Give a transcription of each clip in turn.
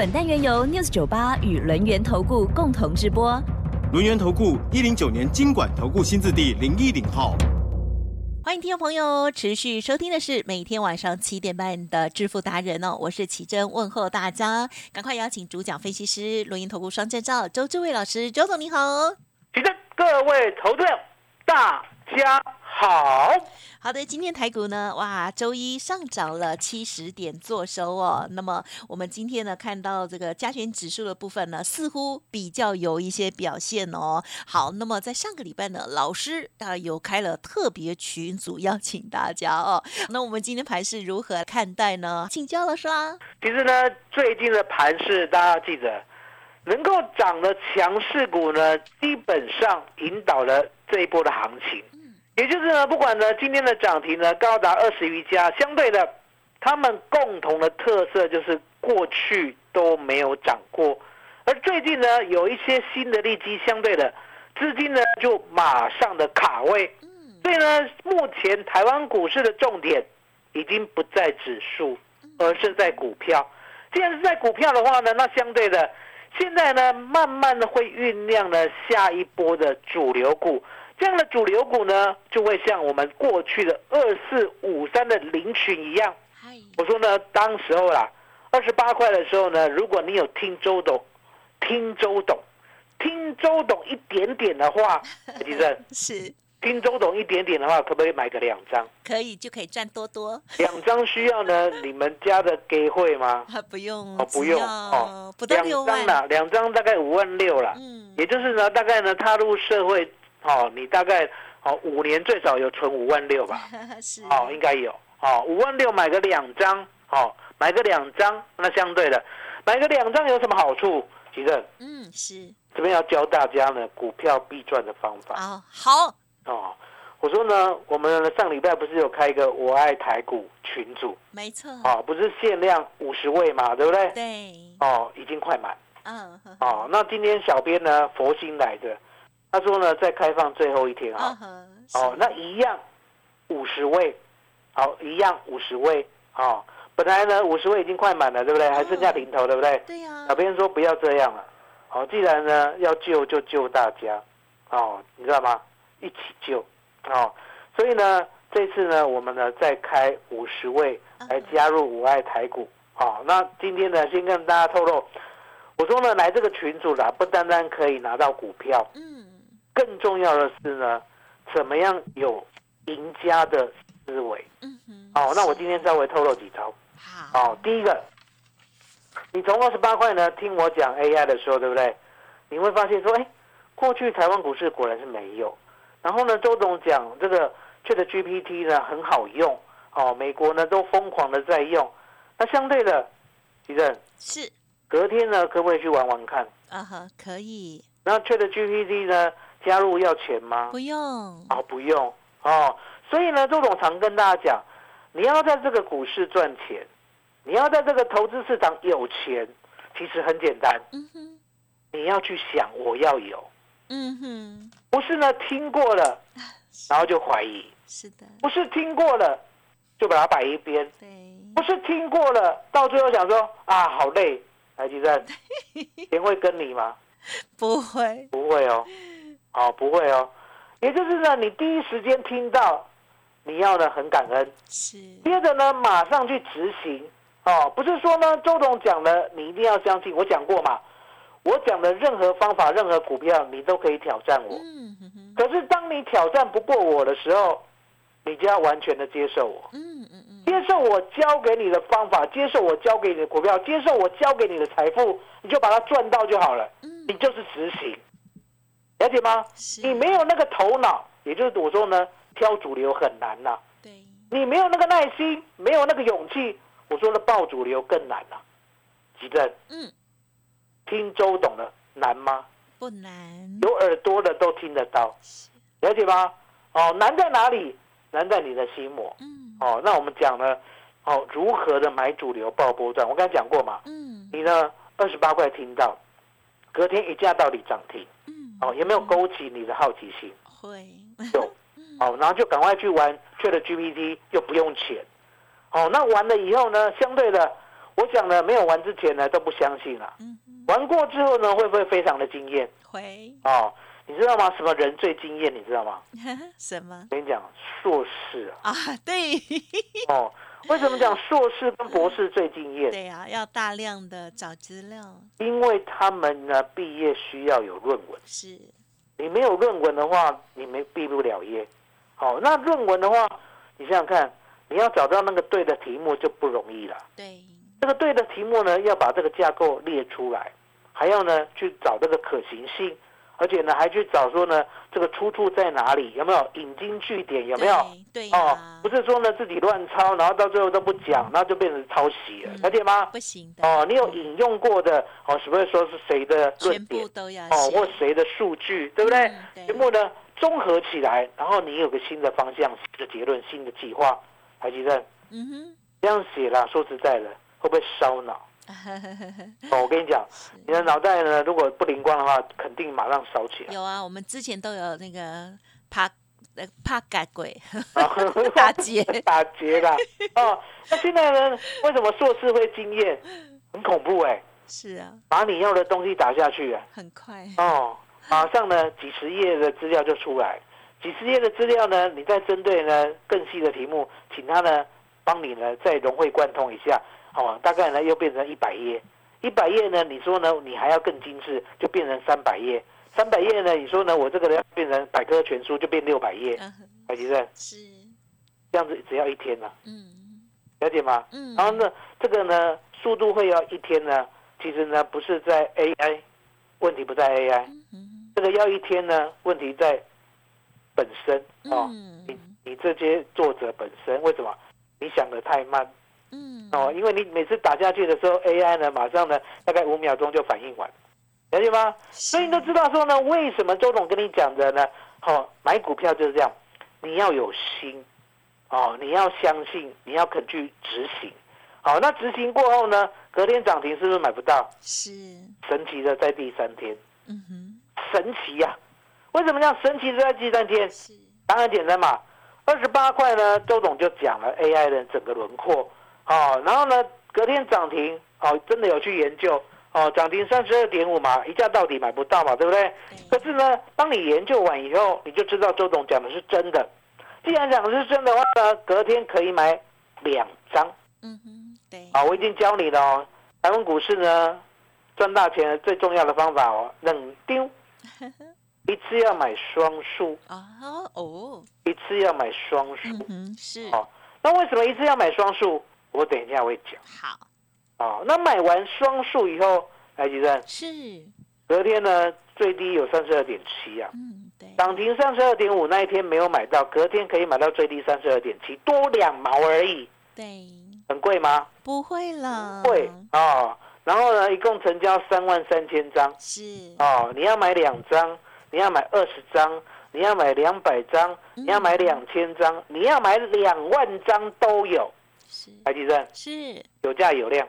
本单元由 News 九八与轮源投顾共同直播。轮源投顾一零九年经管投顾新字第零一零号。欢迎听众朋友持续收听的是每天晚上七点半的《致富达人》哦，我是奇珍，问候大家，赶快邀请主讲分析师轮源投顾双证照周志伟老师，周总你好，奇珍，各位投资大家。好好的，今天台股呢，哇，周一上涨了七十点做收哦。那么我们今天呢，看到这个加权指数的部分呢，似乎比较有一些表现哦。好，那么在上个礼拜呢，老师啊有开了特别群组，邀请大家哦。那我们今天盘是如何看待呢？请教了是吧？其实呢，最近的盘是大家要记得，能够涨的强势股呢，基本上引导了这一波的行情。也就是呢，不管呢今天的涨停呢高达二十余家，相对的，他们共同的特色就是过去都没有涨过，而最近呢有一些新的利基，相对的资金呢就马上的卡位，所以呢目前台湾股市的重点已经不在指数，而是在股票。既然是在股票的话呢，那相对的现在呢慢慢的会酝酿呢下一波的主流股。这样的主流股呢，就会像我们过去的二四五三的林群一样。我说呢，当时候啦，二十八块的时候呢，如果你有听周董，听周董，听周董一点点的话，其实是听周董一点点的话，可不可以买个两张？可以，就可以赚多多。两张需要呢？你们家的给会吗？不用哦，不用哦，两张啦，两张大概五万六了。嗯，也就是呢，大概呢，踏入社会。哦，你大概哦五年最少有存五万六吧？是哦，应该有哦，五万六买个两张，哦，买个两张，那相对的，买个两张有什么好处？其实，嗯，是这边要教大家呢股票必赚的方法啊。好哦，我说呢，我们上礼拜不是有开一个我爱台股群组？没错，哦，不是限量五十位嘛，对不对？对，哦，已经快满，嗯，哦，那今天小编呢佛心来的。他说呢，在开放最后一天啊，哦，那一样五十位，好，一样五十位，哦，本来呢五十位已经快满了，对不对？还剩下零头，对不对？对呀。小编说不要这样了，好，既然呢要救就救大家，哦，你知道吗？一起救，哦，所以呢这次呢我们呢再开五十位来加入五爱台股，哦，那今天呢先跟大家透露，我说呢来这个群组啦，不单单可以拿到股票，嗯。更重要的是呢，怎么样有赢家的思维？嗯哼。哦，那我今天稍微透露几招。好。哦，第一个，你从二十八块呢听我讲 AI 的时候，对不对？你会发现说，哎，过去台湾股市果然是没有。然后呢，周总讲这个 ChatGPT 呢很好用，哦，美国呢都疯狂的在用。那相对的，地震是隔天呢，可不可以去玩玩看？啊哈，可以。那 ChatGPT 呢？加入要钱吗？不用哦，不用哦。所以呢，周总常跟大家讲，你要在这个股市赚钱，你要在这个投资市场有钱，其实很简单。嗯哼，你要去想我要有。嗯哼，不是呢，听过了，然后就怀疑。是的，不是听过了就把它摆一边。对，不是听过了，到最后想说啊，好累。台积电，钱会跟你吗？不会，不会哦。哦，不会哦，也就是呢，你第一时间听到，你要呢很感恩，是，接着呢马上去执行，哦，不是说呢周董讲的你一定要相信，我讲过嘛，我讲的任何方法、任何股票你都可以挑战我，嗯可是当你挑战不过我的时候，你就要完全的接受我，嗯嗯嗯，接受我教给你的方法，接受我教给你的股票，接受我教给你的财富，你就把它赚到就好了，嗯，你就是执行。了解吗？你没有那个头脑，也就是我说呢，挑主流很难呐。对，你没有那个耐心，没有那个勇气，我说的爆主流更难了。急诊，嗯，听周董的难吗？不难，有耳朵的都听得到，是了解吗？哦，难在哪里？难在你的心魔。嗯哦，那我们讲呢，哦，如何的买主流爆波段？我刚才讲过嘛，嗯你呢二十八块听到，隔天一价到底涨停，嗯，哦，有没有勾起你的好奇心？会有，哦，然后就赶快去玩 Chat GPT，又不用钱，哦，那玩了以后呢，相对的，我想呢，没有玩之前呢都不相信了，嗯玩过之后呢，会不会非常的惊艳？会哦，你知道吗？什么人最惊艳？你知道吗？什么我跟你讲，硕士啊，啊？对哦，为什么讲硕士跟博士最敬业？对呀，要大量的找资料，因为他们呢毕业需要有论文，是你没有论文的话，你没毕不了业。好，那论文的话，你想想看，你要找到那个对的题目就不容易了。对，这个对的题目呢，要把这个架构列出来，还要呢去找这个可行性，而且呢还去找说呢这个出处在哪里，有没有引经据典，有没有？对？对哦，，不是说呢自己乱抄，然后到最后都不讲，然后就变成抄袭了，嗯了解吗？不行的哦，你有引用过的哦，是不是说是谁的论全点哦，或谁的数据，对不对？嗯对全部呢综合起来，然后你有个新的方向、新的结论、新的计划，台积电嗯哼这样写啦，说实在的，会不会烧脑？我跟你讲，你的脑袋呢，如果不灵光的话，肯定马上烧起来。有啊，我们之前都有那个怕呃怕改鬼 哦打劫，打劫啦！哦，那现在呢？为什么硕士会惊艳？很恐怖哎、是啊，把你要的东西打下去啊！很快，哦，马上呢几十页的资料就出来，几十页的资料呢，你再针对呢更细的题目，请他呢帮你呢再融会贯通一下，哦，大概呢又变成一百页，一百页呢，你说呢你还要更精致，就变成三百页，三百页呢，你说呢我这个要变成百科全书，就变六百页，嗯哼，台积电是，这样子只要一天呢、嗯。了解吗？嗯，然后呢，这个呢速度会要一天呢，其实呢不是在 AI，问题不在 AI。嗯这个要一天呢，问题在本身哦，嗯。你你这些作者本身为什么？你想的太慢嗯哦？因为你每次打下去的时候，AI 呢马上呢大概五秒钟就反应完，了解吗？所以你都知道说呢，为什么周董跟你讲的呢？哦，买股票就是这样，你要有心哦，你要相信，你要肯去执行。好，那执行过后呢，隔天涨停是不是买不到？是，神奇的在第三天。嗯哼，神奇呀、为什么叫神奇的在第三天？是，当然简单嘛，二十八块呢，周董就讲了 AI 的整个轮廓，哦，然后呢，隔天涨停，哦，真的有去研究，哦，涨停三十二点五嘛，一价到底买不到嘛，对不对？可是呢，当你研究完以后，你就知道周董讲的是真的。既然讲的是真的话呢，隔天可以买两张嗯哼，对，啊，我已经教你了哦。台湾股市呢，赚大钱最重要的方法哦，冷丢，一次要买双数，啊哦，一次要买双数。嗯哼，是，哦那为什么一次要买双数？我等一下会讲。好，哦，那买完双数以后，来吉正，是，隔天呢最低有三十二点七啊，嗯，对，涨停三十二点五，那一天没有买到，隔天可以买到最低三十二点七，多两毛而已，对，很贵吗？不会了，贵哦。然后呢，一共成交三万三千张。是，哦，你要买两张，你要买二十张，你要买两百张，你要买两千张，你要买两万张都有。是，台积电。是，有价有量，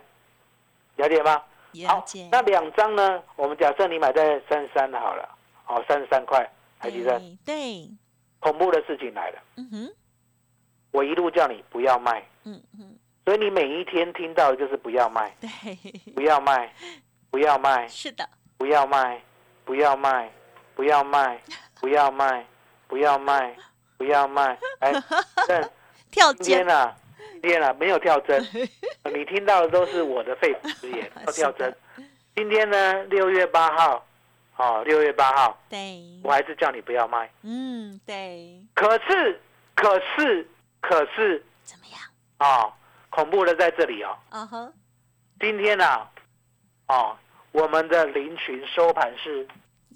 了解吗？好了解，，那两张呢？我们假设你买在三十三好了，好，三十三块，台积电，对，恐怖的事情来了，嗯哼，我一路叫你不要卖，所以你每一天听到的就是不要卖，对，不要卖，不要卖，是的，不要卖，不要卖，不要卖，不要卖，不要卖，不要卖，哎，这跳今天，啊，今天啊没有跳针，你听到的都是我的肺腑之言，要跳针。今天呢，六月八号，哦，六月八号，对，我还是叫你不要卖。嗯，对，可是，可是，可是怎么样？哦、恐怖的在这里哦。嗯哼，今天啊，哦，我们的林群收盘是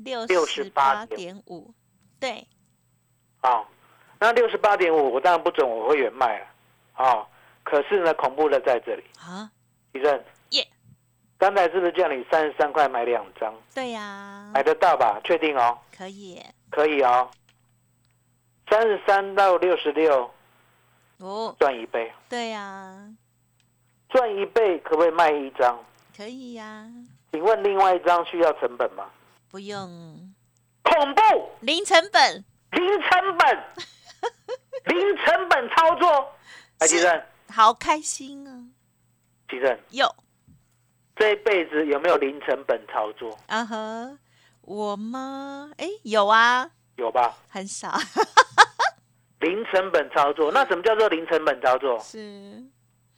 六十八点五，对，哦，那六十八点五，我当然不准我会员卖了，哦，可是呢，恐怖的在这里，啊，地震，耶，刚才是不是叫你三十三块买两张？对呀，买得到吧？确定哦，可以。可以哦。三十三到六十六哦，赚一倍，对呀，赚一倍可不可以卖一张？可以呀，请问另外一张需要成本吗？不用。恐怖，零成本，零成本，零成本操作。哎，是吉正，好开心啊！吉正，有这一辈子有没有零成本操作？啊呵，我吗？哎，有啊，有吧？很少，零成本操作，那什么叫做零成本操作？是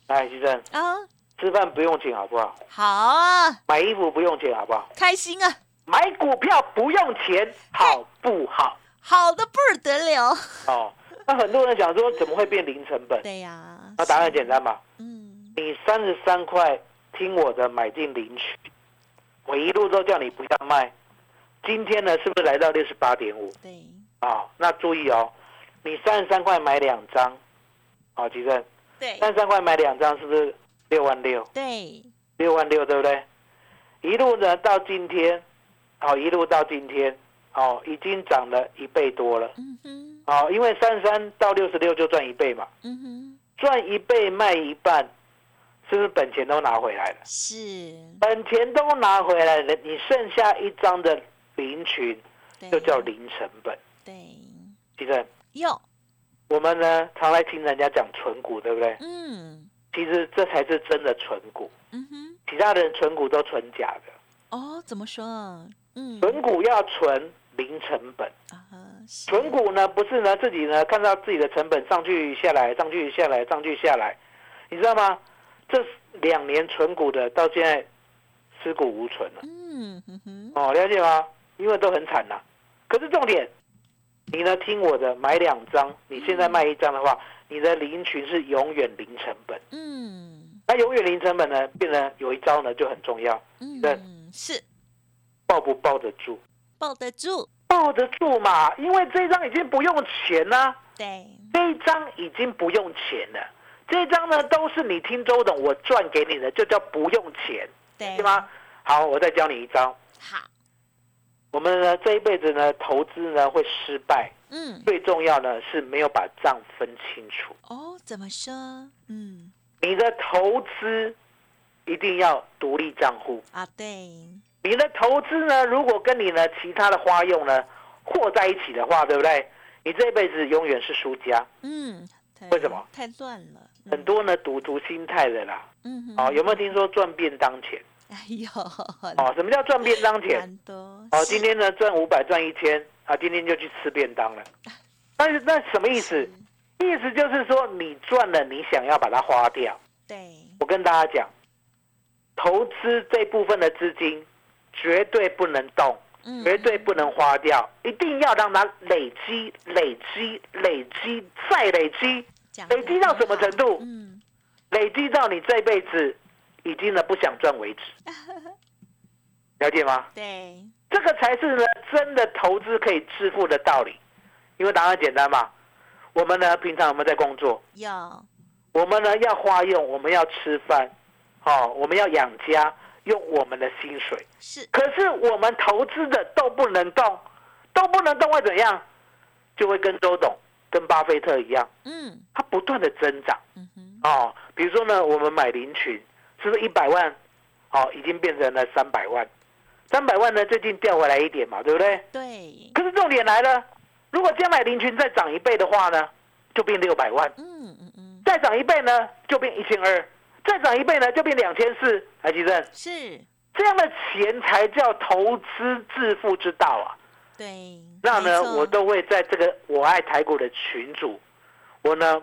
来，吉正，啊，吃饭不用钱好不好？好啊，买衣服不用钱好不好？开心啊，买股票不用钱好不好？好的不得了。哦，那很多人想说怎么会变零成本？对呀，那答案很是简单嘛，嗯，你三十三块听我的买进领取，我一路都叫你不要卖，今天呢是不是来到六十八点五对，啊？那注意哦，你三十三块买两张，啊，吉正，对，三十三块买两张是不是六万六？对，六万六对不对？一路呢到今天，哦，一路到今天，哦，已经涨了一倍多了。嗯哼，哦，因为三十三到六十六就赚一倍嘛，嗯哼，赚一倍卖一半，是不是本钱都拿回来了？是，本钱都拿回来了，你剩下一张的零群就叫零成本。对，其实有，我们呢常来听人家讲存股，对不对？嗯，其实这才是真的存股，嗯哼，其他人存股都存假的。哦，怎么说？嗯，存股要存零成本，啊存股呢不是呢自己呢看到自己的成本上去下来，上去下来，上去下来，你知道吗？这两年存股的到现在尸骨无存了。嗯哼哼，哦，了解吗？因为都很惨呐、可是重点，你呢听我的，买两张，你现在卖一张的话，你的零群是永远零成本。嗯那永远零成本呢，变成有一招呢就很重要，对嗯，是抱不抱得住？抱得住，抱得住嘛，因为这一张已经不用钱啦、对，这一张已经不用钱了。这一张呢都是你听周董我赚给你的，就叫不用钱，对对吗？好，我再教你一招。好，我们呢这一辈子呢投资呢会失败，嗯，最重要呢是没有把账分清楚。哦，怎么说？嗯，你的投资一定要独立账户，啊，对，你的投资呢如果跟你呢其他的花用呢和在一起的话，对不对？你这辈子永远是输家。嗯，为什么？太乱了，嗯很，多呢赌徒心态的啦。嗯哼，哦，有没有听说赚便当钱？哎呦，哦，什么叫赚便当钱？蛮多，哦，今天呢赚五百赚一千啊，今天就去吃便当了。但是那什么意思？意思就是说你赚了，你想要把它花掉。对，我跟大家讲，投资这部分的资金绝对不能动，嗯绝对不能花掉，一定要让它累积、累积、累积再累积，累积到什么程度嗯，累积到你这辈子已经呢不想赚为止。了解吗？对，这个才是呢真的投资可以致富的道理，因为答案简单嘛。我们呢平常有没有在工作？有，我们呢要花用，我们要吃饭，哦，我们要养家，用我们的薪水。是，可是我们投资的都不能动，都不能动会怎样？就会跟周董、跟巴菲特一样，嗯它不断的增长嗯哼，哦。比如说呢，我们买林群，是不是一百万？哦，已经变成了三百万，三百万呢最近掉回来一点嘛，对不对？对，可是重点来了，如果将来林群再涨一倍的话呢，就变六百万。嗯嗯嗯，再涨一倍呢，就变一千二；再涨一倍呢，就变两千四。台积电是，这样的钱才叫投资致富之道啊！对，那呢我都会在这个我爱台股的群组，我呢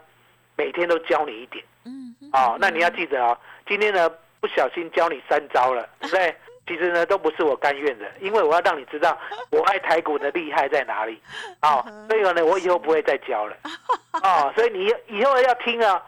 每天都教你一点嗯哼啊、那你要记得啊，今天呢不小心教你三招了，对不对？其实呢都不是我甘愿的，因为我要让你知道我爱台股的厉害在哪里哦、所以呢我以后不会再教了 哦、所以你以后要听啊。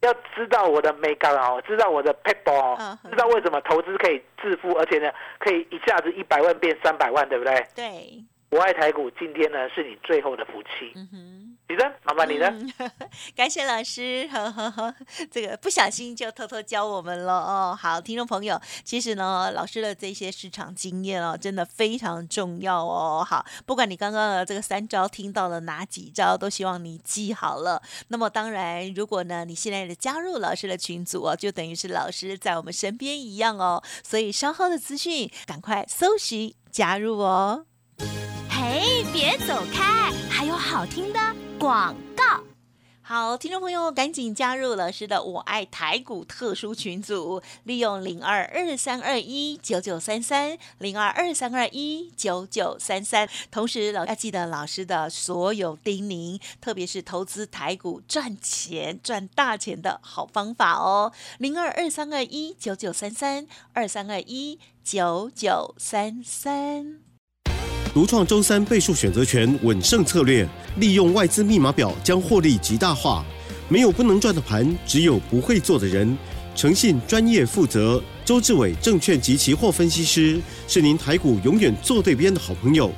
要知道我的美感哦，知道我的 people 哦知道为什么投资可以致富，而且呢，可以一下子一百万变三百万，对不对？对，我爱台股，今天呢是你最后的福气。嗯哼，李真，麻烦你了。嗯，感谢老师，呵呵呵，这个不小心就偷偷教我们了哦。好，听众朋友，其实呢，老师的这些市场经验哦，真的非常重要哦。好，不管你刚刚的这个三招听到了哪几招，都希望你记好了。那么当然，如果呢你现在的加入老师的群组哦，就等于是老师在我们身边一样哦。所以稍后的资讯，赶快搜寻加入哦。嘿，别走开，还有好听的广告。好，听众朋友，赶紧加入老师的“我爱台股”特殊群组，利用零二二三二一九九三三零二二三二一九九三三。同时，老要记得老师的所有叮咛，特别是投资台股赚钱赚大钱的好方法哦。零二二三二一九九三三二三二一九九三三。独创周三倍数选择权稳胜策略，利用外资密码表将获利极大化。没有不能赚的盘，只有不会做的人。诚信、专业、负责，周志伟证券及期货分析师是您台股永远做对边的好朋友。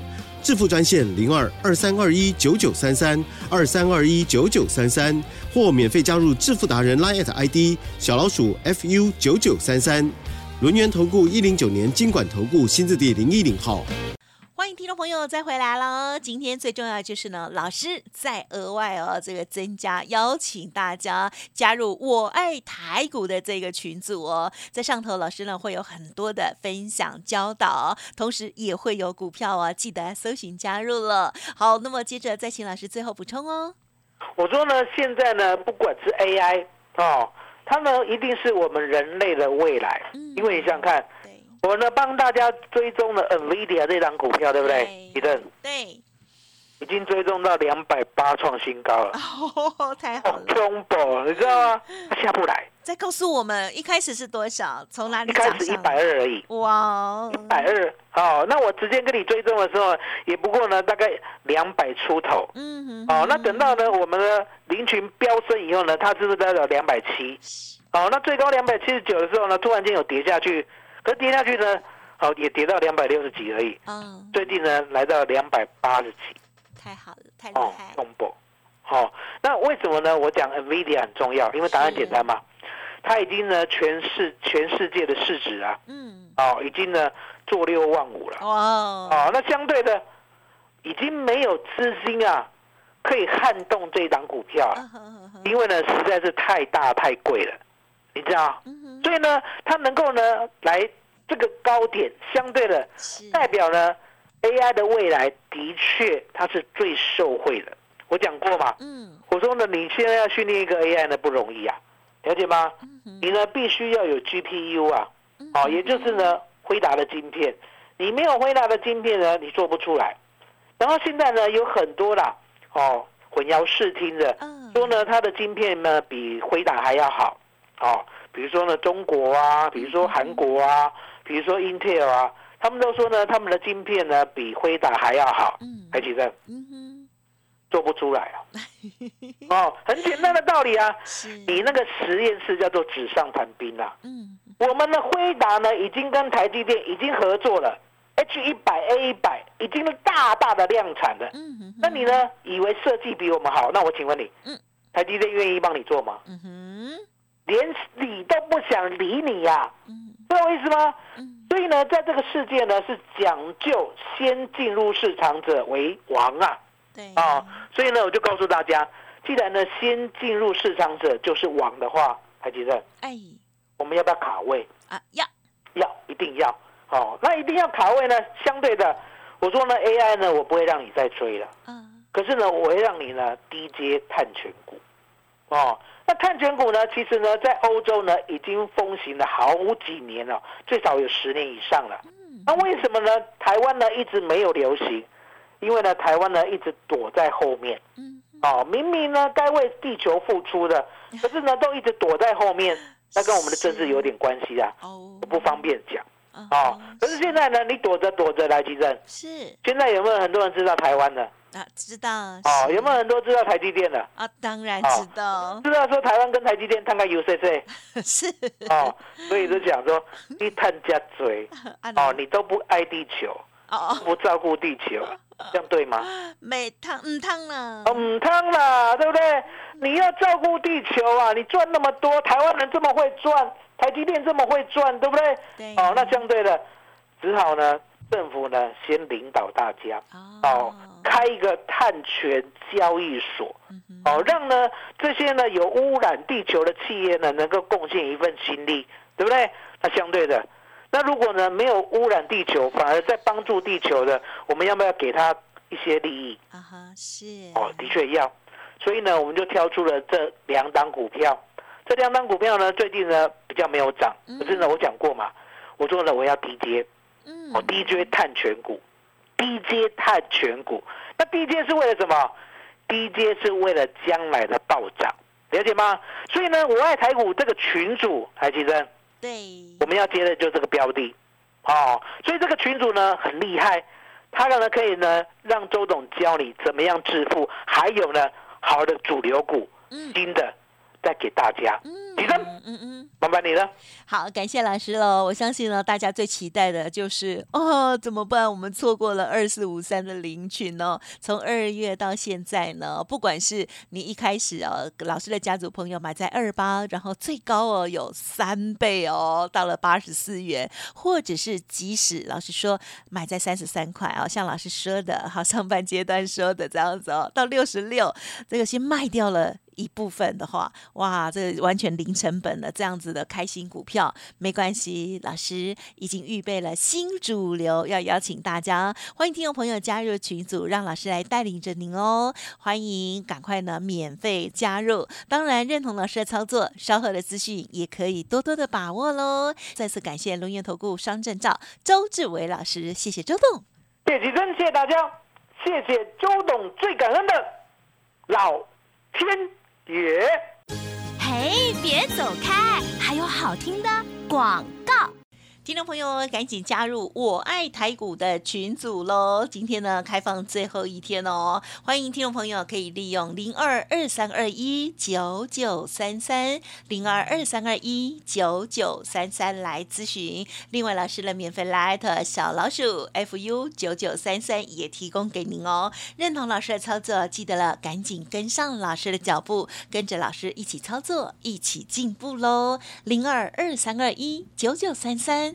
致富专线零二二三二一九九三三二三二一九九三三，或免费加入致富达人 Line ID 小老鼠 fu 九九三三。轮源投顾一零九年经管投顾新字第零一零号。听众朋友再回来喽。今天最重要的就是呢，老师再额外哦，这个增加邀请大家加入我爱台股的这个群组哦，在上头老师呢会有很多的分享教导，同时也会有股票啊，记得搜寻加入了。好，那么接着再请老师最后补充哦。我说呢，现在呢，不管是 AI 哦，它呢一定是我们人类的未来，嗯因为你想想看，对，我呢帮大家追踪了 NVIDIA 这档股票，对不对？李正对，已经追踪到两百八创新高了，哦，太好哦了。中博，你知道吗？它下不来，再告诉我们一开始是多少，从哪里一开始一？百二而已，哇，一百二。哦，那我直接跟你追踪的时候，也不过呢大概两百出头。嗯哼，哦，那等到呢我们的林群飙升以后呢，它是不是代表两百七？哦，那最高两百七十九的时候呢，突然间有跌下去，可是跌下去呢，哦也跌到两百六十几而已。嗯，最近呢来到两百八十几。太好了，太厉哦害，，中博。好、那为什么呢？我讲 NVIDIA 很重要，因为答案简单嘛，它已经呢全世全世界的市值啊，嗯，哦，已经呢做六万五了。哇，哦，那相对的，已经没有资金啊可以撼动这一档股票嗯了，因为呢实在是太大太贵了，你知道？所以呢，它能够呢来这个高点，相对的，代表呢 AI 的未来的确它是最受惠的。我讲过嘛，嗯。我说呢，你现在要训练一个 AI 呢不容易啊，了解吗？你呢必须要有 GPU 啊，嗯哦，也就是呢辉达的晶片，你没有辉达的晶片呢，你做不出来。然后现在呢有很多啦，哦，混淆视听的，嗯，说呢它的晶片呢比辉达还要好，哦，比如说呢中国啊，比如说韩国啊，比如说 Intel 啊，他们都说呢他们的晶片呢比辉达还要好，嗯，台积电嗯哼，做不出来啊。哦，很简单的道理啊，是，你那个实验室叫做纸上谈兵啊。嗯，我们的辉达呢，已经跟台积电已经合作了，H 一百 A 一百已经是大大的量产了。嗯哼，那你呢？以为设计比我们好？那我请问你，嗯台积电愿意帮你做吗？嗯哼，连理都不想理你呀、嗯知道我意思吗？嗯，所以呢，在这个世界呢，是讲究先进入市场者为王啊对，啊！所以呢，我就告诉大家，既然呢先进入市场者就是王的话，台积电，哎，我们要不要卡位？啊要，要，一定要。哦，那一定要卡位呢？相对的，我说呢，AI 呢，我不会让你再追了。嗯，可是呢，我会让你呢低阶探权股。哦，那碳权股呢，其实呢，在欧洲呢已经风行了好几年了，最少有十年以上了。嗯，那为什么呢？台湾呢一直没有流行？因为呢，台湾呢一直躲在后面。嗯，哦，明明呢该为地球付出的，可是呢都一直躲在后面，那跟我们的政治有点关系啊，哦我，不方便讲。嗯哦，可是现在呢，你躲着躲着来急诊，是现在有没有很多人知道台湾的？啊，知道哦，有没有很多知道台积电的？啊？当然哦知道，知道说台湾跟台积电探个 UCC 是哦，所以就讲说 你探家嘴啊哦，你都不爱地球，哦不照顾地球，这样对吗？没汤唔汤了，嗯，汤啦，对不对？你要照顾地球啊！你赚那么多，台湾人这么会赚，台积电这么会赚，对不对？对哦，那相对的，只好呢，政府呢先领导大家哦，开一个碳权交易所，哦，让呢这些呢有污染地球的企业呢能够贡献一份心力，对不对？那相对的，那如果呢没有污染地球，反而在帮助地球的，我们要不要给他一些利益？啊哈，是哦，的确要。所以呢，我们就挑出了这两档股票。这两档股票呢，最近呢比较没有涨，可是呢，我讲过嘛，我说呢我要低阶，嗯哦，低阶碳权股，低阶碳权股。那低阶是为了什么？低阶是为了将来的暴涨，了解吗？所以呢，我爱台股这个群主，还记得对，我们要接的就是这个标的，哦，所以这个群主呢很厉害，他呢可以呢让周董教你怎么样致富，还有呢好的主流股，嗯新的再给大家。嗯起身嗯嗯。麻烦你了。好，感谢老师喽！我相信呢，大家最期待的就是 哦，怎么办？我们错过了二四五三的领取呢？从二月到现在呢，不管是你一开始哦，老师的家族朋友买在二八，然后最高哦有三倍哦，到了八十四元，或者是即使老师说买在三十三块啊、像老师说的，好上半阶段说的这样子哦，到六十六，这个先卖掉了。一部分的话，哇，这完全零成本的这样子的开心股票，没关系，老师已经预备了新主流，要邀请大家，欢迎听众朋友加入群组，让老师来带领着您哦，欢迎赶快呢免费加入，当然认同老师的操作，稍后的资讯也可以多多的把握喽。再次感谢龙岩投顾双证照周志伟老师，谢谢周董。谢启真，谢谢大家，谢谢周董，最感恩的老天爷。哎，别走开，还有好听的广告。听众朋友，赶紧加入我爱台股的群组喽！今天呢，开放最后一天哦，欢迎听众朋友可以利用零二二三二一九九三三零二二三二一九九三三来咨询。另外，老师的免费 Light 小老鼠 fu 九九三三也提供给您哦。认同老师的操作，记得了，赶紧跟上老师的脚步，跟着老师一起操作，一起进步喽！零二二三二一九九三三。